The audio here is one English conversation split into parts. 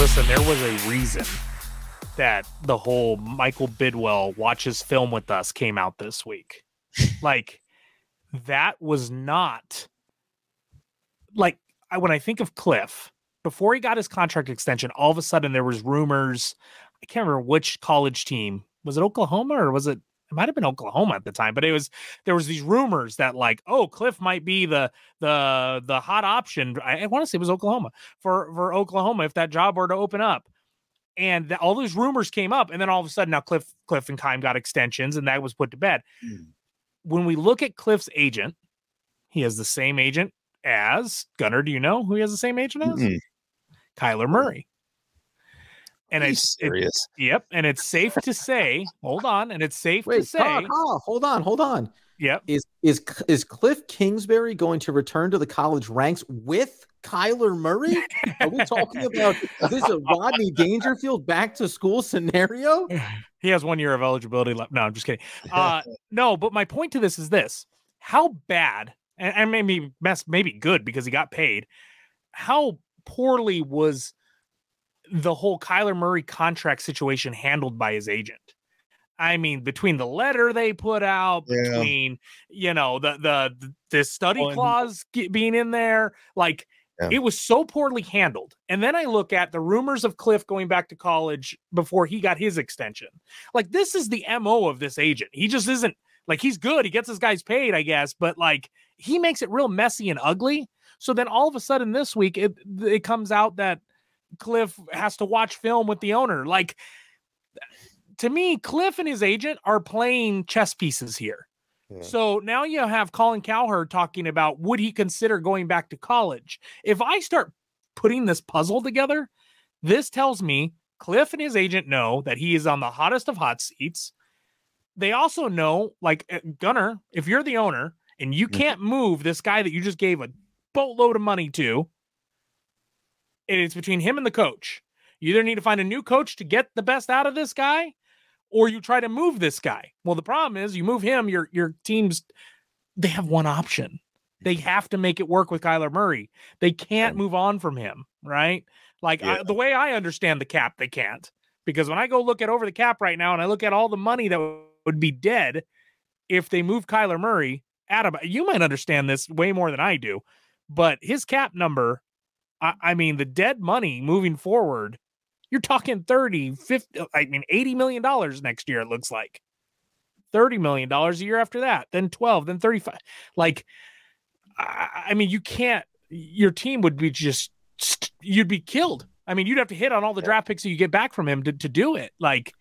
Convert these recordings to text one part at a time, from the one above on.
Listen, there was a reason that the whole Michael Bidwill watches film with us came out this week. like that was not like I, when I think of Kliff before he got his contract extension, all of a sudden there was rumors. I can't remember which college team was it Oklahoma or was it it might have been Oklahoma at the time, but it was there was these rumors that like, oh, Kliff might be the the the hot option. I, I want to say it was Oklahoma for for Oklahoma if that job were to open up. And the, all those rumors came up, and then all of a sudden now Kliff Kliff and Keim got extensions, and that was put to bed. Mm. When we look at Kliff's agent, he has the same agent as Gunner. Do you know who he has the same agent as? Mm-hmm. Kyler Murray. And it's serious. It, yep. And it's safe to say, hold on. And it's safe Wait, to say, hold on, hold on. Yep. Is is is Kliff Kingsbury going to return to the college ranks with Kyler Murray? Are we talking about this a Rodney Dangerfield back to school scenario? He has one year of eligibility left. No, I'm just kidding. Uh, no, but my point to this is this: how bad, and, and maybe mess, maybe good because he got paid. How poorly was the whole Kyler Murray contract situation handled by his agent. I mean, between the letter they put out, yeah. between you know the the the study well, clause being in there, like yeah. it was so poorly handled. And then I look at the rumors of Kliff going back to college before he got his extension. Like this is the mo of this agent. He just isn't like he's good. He gets his guys paid, I guess, but like he makes it real messy and ugly. So then all of a sudden this week it it comes out that Kliff has to watch film with the owner. Like to me, Kliff and his agent are playing chess pieces here. Yeah. So now you have Colin Cowherd talking about would he consider going back to college? If I start putting this puzzle together, this tells me Kliff and his agent know that he is on the hottest of hot seats. They also know, like eh, Gunner, if you're the owner and you can't move this guy that you just gave a boatload of money to, it's between him and the coach. You either need to find a new coach to get the best out of this guy, or you try to move this guy. Well, the problem is you move him, your your teams they have one option. They have to make it work with Kyler Murray. They can't move on from him, right? Like yeah. I, the way I understand the cap, they can't. Because when I go look at over the cap right now and I look at all the money that would be dead if they move Kyler Murray, Adam, you might understand this way more than I do, but his cap number I, I mean, the dead money moving forward, you're talking 30, 50, I mean, 80 million dollars next year, it looks like. 30 million dollars a year after that, then 12, then 35. Like, I, I mean, you can't, your team would be just, you'd be killed. I mean, you'd have to hit on all the draft picks that you get back from him to, to do it. Like,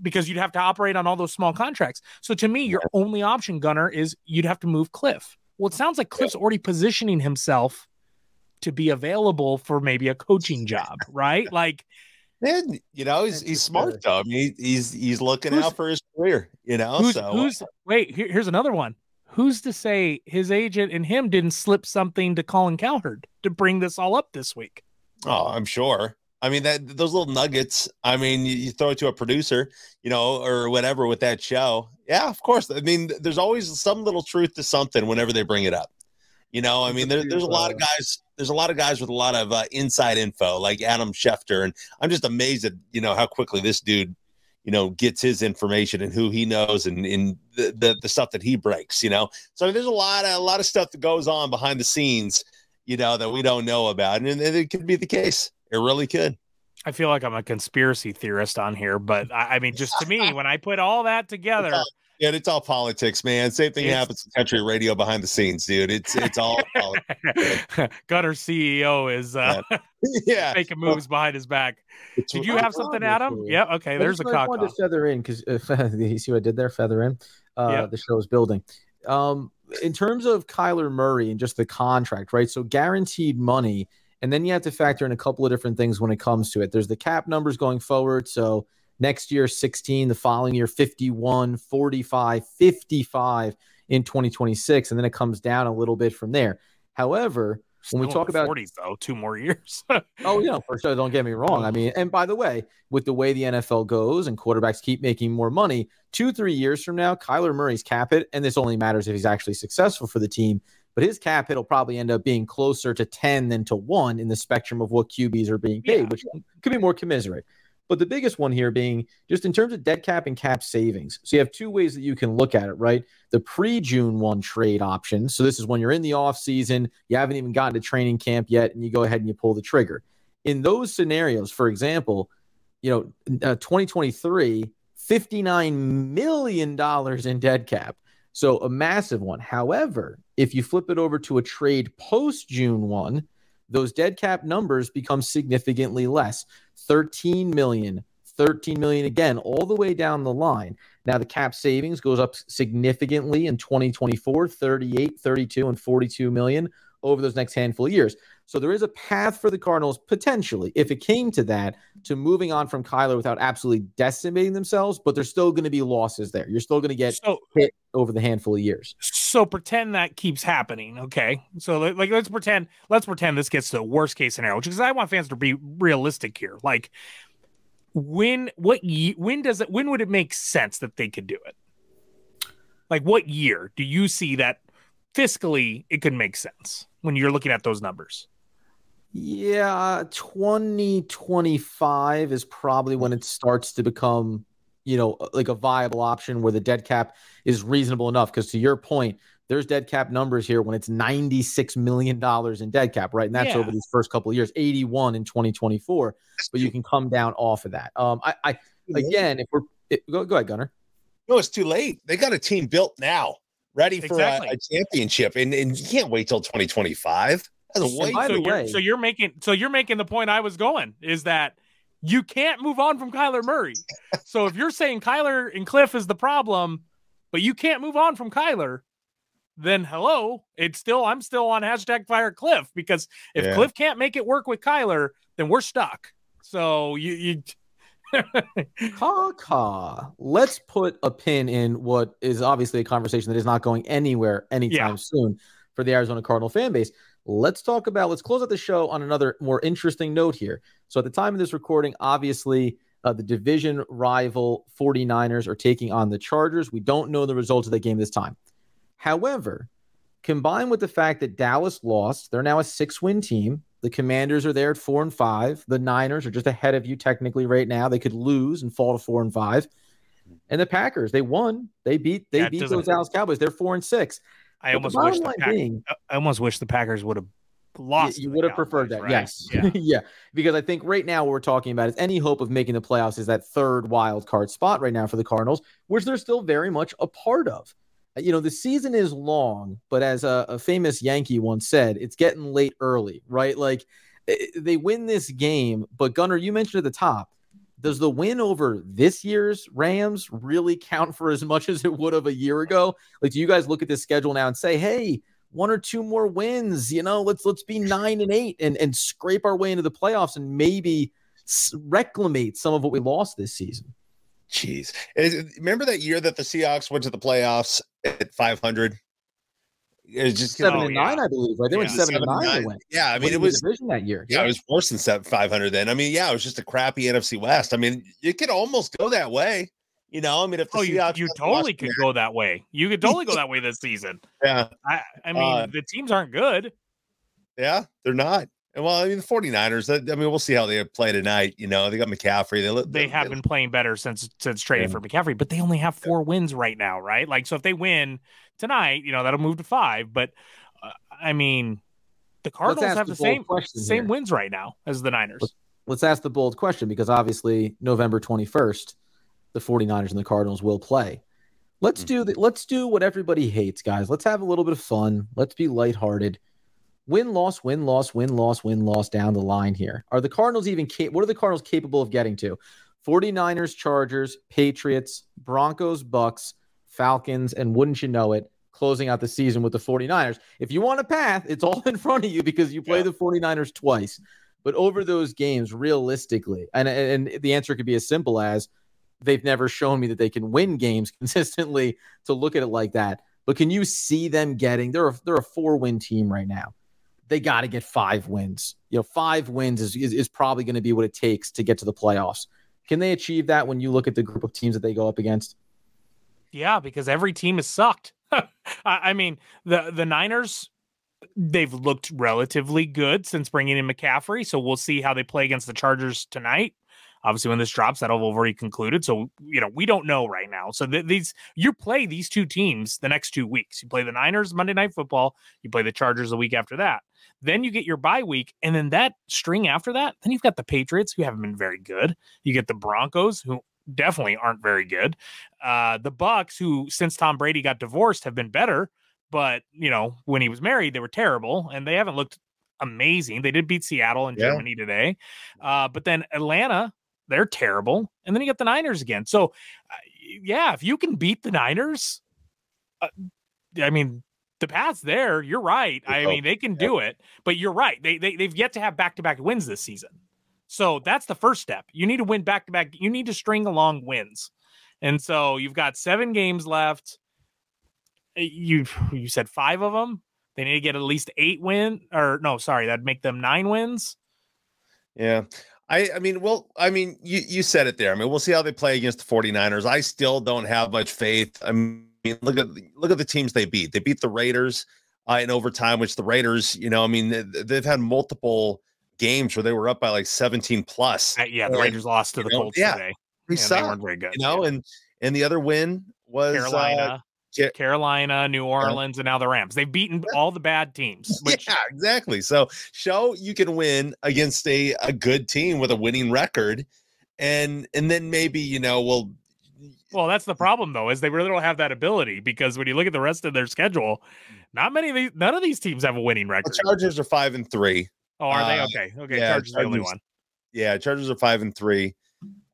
because you'd have to operate on all those small contracts. So to me, your only option, Gunner, is you'd have to move Kliff. Well, it sounds like Kliff's already positioning himself to be available for maybe a coaching job, right? Like, and you know, he's he's smart though. I mean, he's he's looking out for his career. You know, who's, so who's wait? Here, here's another one. Who's to say his agent and him didn't slip something to Colin Cowherd to bring this all up this week? Oh, I'm sure. I mean that those little nuggets. I mean, you, you, throw it to a producer, you know, or whatever with that show. Yeah, of course. I mean, there's always some little truth to something whenever they bring it up. You know, I mean, there, there's a lot of guys. There's a lot of guys with a lot of uh, inside info, like Adam Schefter, and I'm just amazed at you know how quickly this dude, you know, gets his information and who he knows and in the, the, the stuff that he breaks. You know, so there's a lot of a lot of stuff that goes on behind the scenes, you know, that we don't know about, and, and it could be the case. It really could. I feel like I'm a conspiracy theorist on here, but I, I mean, just to me, when I put all that together. Yeah, it's all politics, man. Same thing it's, happens in country radio behind the scenes, dude. It's it's all Gutter CEO is uh, yeah making moves behind his back. Did you have something, Adam? Yeah. Okay. There's a cock. I wanted to feather in because uh, you see what I did there? Feather in. Uh, yep. The show is building. Um, in terms of Kyler Murray and just the contract, right? So guaranteed money, and then you have to factor in a couple of different things when it comes to it. There's the cap numbers going forward, so Next year, 16. The following year, 51, 45, 55 in 2026. And then it comes down a little bit from there. However, Still when we talk about 40s though, two more years. oh, yeah, for sure. Don't get me wrong. I mean, and by the way, with the way the NFL goes and quarterbacks keep making more money, two, three years from now, Kyler Murray's cap it, and this only matters if he's actually successful for the team, but his cap hit will probably end up being closer to 10 than to one in the spectrum of what QBs are being paid, yeah. which could be more commiserate. But the biggest one here being just in terms of dead cap and cap savings. So you have two ways that you can look at it, right? The pre June 1 trade option. So this is when you're in the off season, you haven't even gotten to training camp yet, and you go ahead and you pull the trigger. In those scenarios, for example, you know, uh, 2023, $59 million in dead cap. So a massive one. However, if you flip it over to a trade post June 1, those dead cap numbers become significantly less 13 million 13 million again all the way down the line now the cap savings goes up significantly in 2024 38 32 and 42 million over those next handful of years so there is a path for the Cardinals potentially, if it came to that, to moving on from Kyler without absolutely decimating themselves, but there's still going to be losses there. You're still going to get so, hit over the handful of years. So pretend that keeps happening. Okay. So like let's pretend let's pretend this gets to the worst case scenario, because I want fans to be realistic here. Like when what when does it when would it make sense that they could do it? Like what year do you see that fiscally it could make sense when you're looking at those numbers? Yeah, 2025 is probably when it starts to become, you know, like a viable option where the dead cap is reasonable enough. Because to your point, there's dead cap numbers here when it's $96 million in dead cap, right? And that's yeah. over these first couple of years, 81 in 2024. But you can come down off of that. Um, I, I again, if we're it, go, go ahead, Gunner. No, it's too late. They got a team built now, ready for exactly. a, a, championship, and, and you can't wait till 2025 so, you're, so you're making so you're making the point I was going is that you can't move on from Kyler Murray. so if you're saying Kyler and Kliff is the problem, but you can't move on from Kyler, then hello, it's still I'm still on hashtag fire Kliff because if yeah. Kliff can't make it work with Kyler, then we're stuck. So you you ha ha. Let's put a pin in what is obviously a conversation that is not going anywhere anytime yeah. soon for the Arizona Cardinal fan base let's talk about, let's close out the show on another more interesting note here. So, at the time of this recording, obviously, uh, the division rival 49ers are taking on the Chargers. We don't know the results of the game this time. However, combined with the fact that Dallas lost, they're now a six win team. The Commanders are there at four and five. The Niners are just ahead of you technically right now. They could lose and fall to four and five. And the Packers, they won. They beat they yeah, beat those Dallas Cowboys. They're four and six. I almost wish the Pack- being, I almost wish the Packers would have lost. You, would have preferred that, right? yes, yeah. yeah. Because I think right now what we're talking about is any hope of making the playoffs is that third wild card spot right now for the Cardinals, which they're still very much a part of. You know, the season is long, but as a, a famous Yankee once said, it's getting late early, right? Like eh, eh, they win this game, but Gunner, you mentioned at the top does the win over this year's Rams really count for as much as it would have a year ago? Like, do you guys look at this schedule now and say, hey, one or two more wins, you know, let's let's be nine and eight and and scrape our way into the playoffs and maybe reclimate some of what we lost this season. Jeez, remember that year that the Seahawks went to the playoffs at 500? It was just seven oh, and nine, I believe. Right? They yeah. went seven, seven and nine. nine. Went. Yeah, I mean, it was division that year. Yeah, yeah, it was worse than seven five hundred then. I mean, yeah, it was just a crappy NFC West. I mean, you could almost go that way. You know, I mean, if oh, you, you totally could go that way. You could totally go that way this season. Yeah, I, I mean, uh, the teams aren't good. Yeah, they're not. And well, I mean, the 49ers, I mean, we'll see how they play tonight. You know, they got McCaffrey. They, they, they have they, been playing better since since trading yeah. for McCaffrey, but they only have four yeah. wins right now, right? Like, so if they win tonight, you know, that'll move to five. But I mean, the Cardinals have the, the same same wins right now as the Niners. Let's, let's ask the bold question because obviously November 21st, the 49ers and the Cardinals will play. Let's mm-hmm. do the, let's do what everybody hates, guys. Let's have a little bit of fun. Let's be lighthearted. Win loss, win loss, win loss, win loss down the line here. Are the Cardinals even cap- what are the Cardinals capable of getting to? 49ers, Chargers, Patriots, Broncos, Bucks, Falcons, and wouldn't you know it, closing out the season with the 49ers. If you want a path, it's all in front of you because you play yeah. the 49ers twice. But over those games, realistically, and, and the answer could be as simple as they've never shown me that they can win games consistently to look at it like that. But can you see them getting they're a, they're a four win team right now. They got to get five wins. You know, five wins is, is, is probably going to be what it takes to get to the playoffs. Can they achieve that when you look at the group of teams that they go up against? Yeah, because every team has sucked. I mean, the the Niners they've looked relatively good since bringing in McCaffrey. So we'll see how they play against the Chargers tonight. Obviously, when this drops, that'll have already concluded. So you know we don't know right now. So th- these you play these two teams the next two weeks. You play the Niners Monday Night Football. You play the Chargers a week after that. Then you get your bye week, and then that string after that, then you've got the Patriots who haven't been very good. You get the Broncos who definitely aren't very good. Uh, the Bucks who since Tom Brady got divorced have been better, but you know when he was married they were terrible, and they haven't looked amazing. They did beat Seattle and yeah. Germany today, uh, but then Atlanta they're terrible. And then you get the Niners again. So, uh, yeah, if you can beat the Niners, uh, I mean, the path's there. You're right. I mean, they can do it, but you're right. They, they they've yet to have back to back wins this season. So that's the first step. You need to win back to back. You need to string along wins. And so you've got seven games left. Uh, you you said five of them. They need to get at least eight win or no, sorry, that'd make them nine wins. Yeah. I, I mean, well, I mean, you, you said it there. I mean, we'll see how they play against the 49ers. I still don't have much faith. I mean, look at look at the teams they beat. They beat the Raiders uh, in overtime, which the Raiders, you know, I mean, they, have had multiple games where they were up by like 17 plus. Uh, yeah, the Raiders lost to the know, Colts yeah, today. They, they weren't very good. You know, yeah. and and the other win was uh, Carolina. Uh, Carolina, New Orleans, and now the Rams. They've beaten all the bad teams. Which... Yeah, exactly. So show you can win against a, a good team with a winning record. And and then maybe, you know, well well, that's the problem though, is they really don't have that ability because when you look at the rest of their schedule, not many of these none of these teams have a winning record. The Chargers are five and three. Oh, are uh, they? Okay. Okay. Yeah, Chargers, Chargers the only one. Yeah, Chargers are five and three.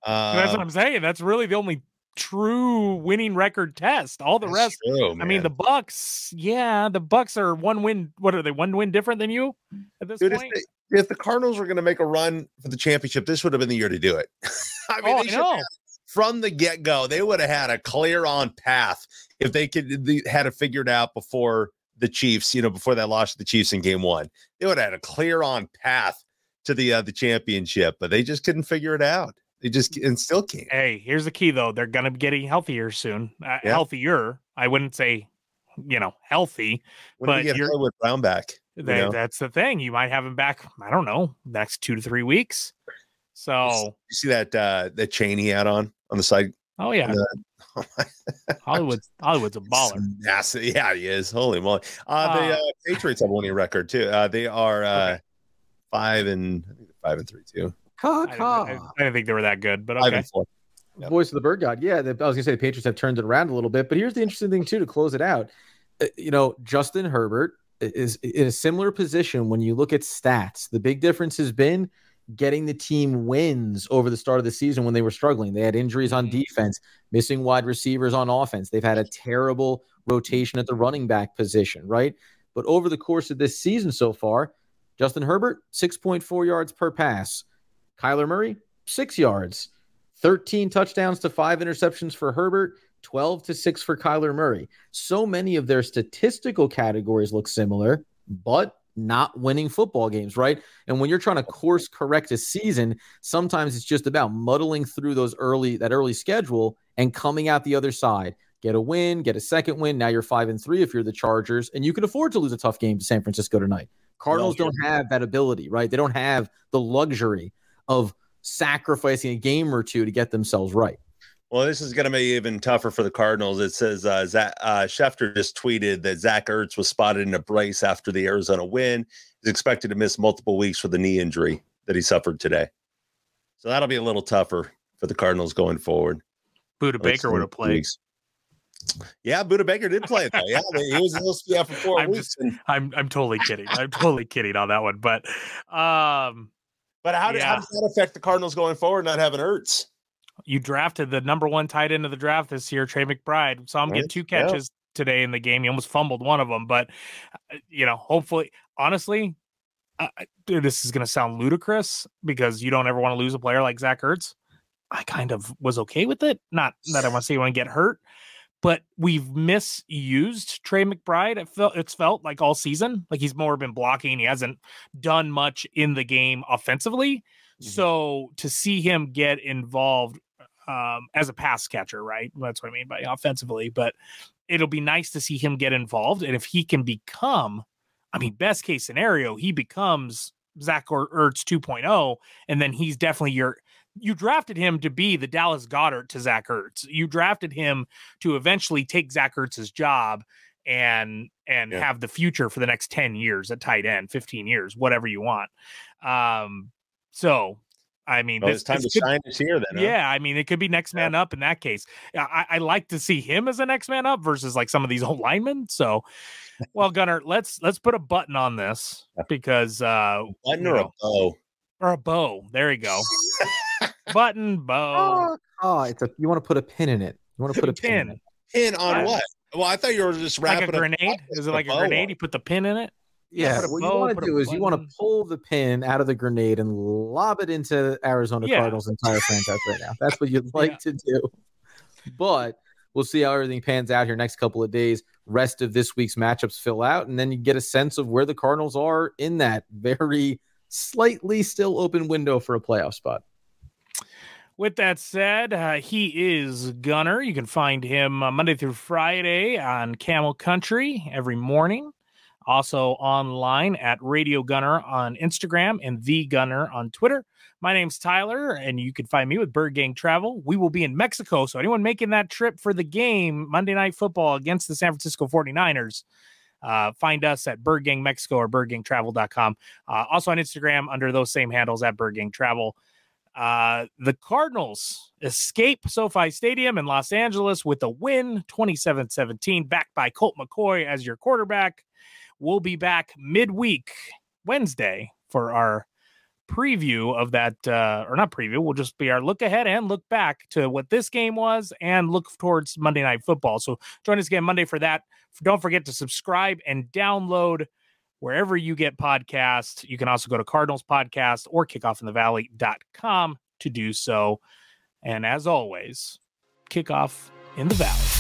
Uh, that's what I'm saying. That's really the only true winning record test. All the That's rest, true, I mean, the Bucks, yeah, the Bucks are one win. What are they? One win different than you at this Dude, point. If, the Cardinals were going to make a run for the championship, this would have been the year to do it. I mean, oh, they I. From the get go, they would have had a clear on path if they could they had it figured out before the Chiefs. You know, before they lost to the Chiefs in Game One, they would have had a clear on path to the uh, the championship, but they just couldn't figure it out. They just and still can't. Hey, here's the key though. They're gonna be getting healthier soon. Uh, yeah. Healthier. I wouldn't say, you know, healthy. When but you get with Brown back, they, you know? that's the thing. You might have him back. I don't know, next two to three weeks. So you see that uh that chain he had on on the side. Oh yeah. Oh Hollywood, Hollywood's a baller. Massive. Yeah, he is. Holy moly. Uh, the uh, uh, Patriots have a winning record too. Uh, they are uh, okay. five and five and three too. I, didn't, I, didn't think they were that good, but okay. Yep. Voice of the bird god. Yeah, the, I was gonna say the Patriots have turned it around a little bit, but here's the interesting thing too to close it out. Uh, you know, Justin Herbert is in a similar position when you look at stats. The big difference has been getting the team wins over the start of the season when they were struggling. They had injuries on mm-hmm. defense, missing wide receivers on offense. They've had a terrible rotation at the running back position, right? But over the course of this season so far, Justin Herbert, 6.4 yards per pass. Kyler Murray, six yards, 13 touchdowns to five interceptions for Herbert, 12 to six for Kyler Murray. So many of their statistical categories look similar, but not winning football games, right? And when you're trying to course correct a season, sometimes it's just about muddling through those early that early schedule and coming out the other side. Get a win, get a second win. Now you're five and three if you're the Chargers, and you can afford to lose a tough game to San Francisco tonight. Cardinals don't have that ability, right? They don't have the luxury of sacrificing a game or two to get themselves right. Well, this is going to be even tougher for the Cardinals. It says uh, Zach, uh, Schefter just tweeted that Zach Ertz was spotted in a brace after the Arizona win. He's expected to miss multiple weeks for the knee injury that he suffered today. So that'll be a little tougher for the Cardinals going forward. Budda Baker would have played. Weeks. Yeah, Budda Baker did play it though. Yeah, he was supposed to be out for 4 I'm weeks. Just, I'm I'm totally kidding. I'm totally kidding on that one. But um but how, yeah. how does that affect the Cardinals going forward, not having Ertz? You drafted the number one tight end of the draft this year, Trey McBride. Saw him right. get two catches yeah. today in the game. He almost fumbled one of them, but uh, you know, hopefully, honestly, uh, this is going to sound ludicrous because you don't ever want to lose a player like Zach Ertz. I kind of was okay with it. Not that I want to say you want to get hurt, but we've misused Trey McBride. It felt it's felt like all season, like he's more been blocking. He hasn't done much in the game offensively. Mm-hmm. So to see him get involved um, as a pass catcher, right? That's what I mean by offensively. But it'll be nice to see him get involved, and if he can become I mean, best case scenario, he becomes Zach or Ertz 2.0, and then he's definitely your. You drafted him to be the Dallas Goedert to Zach Ertz. You drafted him to eventually take Zach Ertz's job and and yeah. have the future for the next 10 years at tight end, 15 years, whatever you want. Um, so I mean, well, this, time to could, shine is here. Then, yeah. I mean, it could be next man yeah. up in that case. I, I like to see him as a next man up versus like some of these old linemen. So, well, Gunner, let's let's put a button on this because uh, button or know, a bow or a bow. There you go. button bow. Oh, oh, it's a. You want to put a pin in it. You want to put a pin. Pin, pin on what? Well, I thought you were just wrapping like a grenade. Is it like a, a grenade? You put the pin in it. Yeah, what bow, you want to do is button. you want to pull the pin out of the grenade and lob it into Arizona yeah. Cardinals' entire franchise right now. That's what you'd like yeah. to do. But we'll see how everything pans out here next couple of days. Rest of this week's matchups fill out, and then you get a sense of where the Cardinals are in that very slightly still open window for a playoff spot. With that said, uh, he is Gunner. You can find him uh, Monday through Friday on Camel Country every morning. Also online at Radio Gunner on Instagram and The Gunner on Twitter. My name's Tyler, and you can find me with Bird Gang Travel. We will be in Mexico. So, anyone making that trip for the game, Monday Night Football against the San Francisco 49ers, uh, find us at Bird Gang Mexico or birdgangtravel.com. Uh, also on Instagram under those same handles at Bird Gang Travel. Uh, the Cardinals escape SoFi Stadium in Los Angeles with a win 27 17, backed by Colt McCoy as your quarterback. We'll be back midweek Wednesday for our preview of that, uh, or not preview, will just be our look ahead and look back to what this game was and look towards Monday Night Football. So join us again Monday for that. Don't forget to subscribe and download wherever you get podcasts. You can also go to Cardinals Podcast or kickoffinthevalley.com to do so. And as always, kickoff in the valley.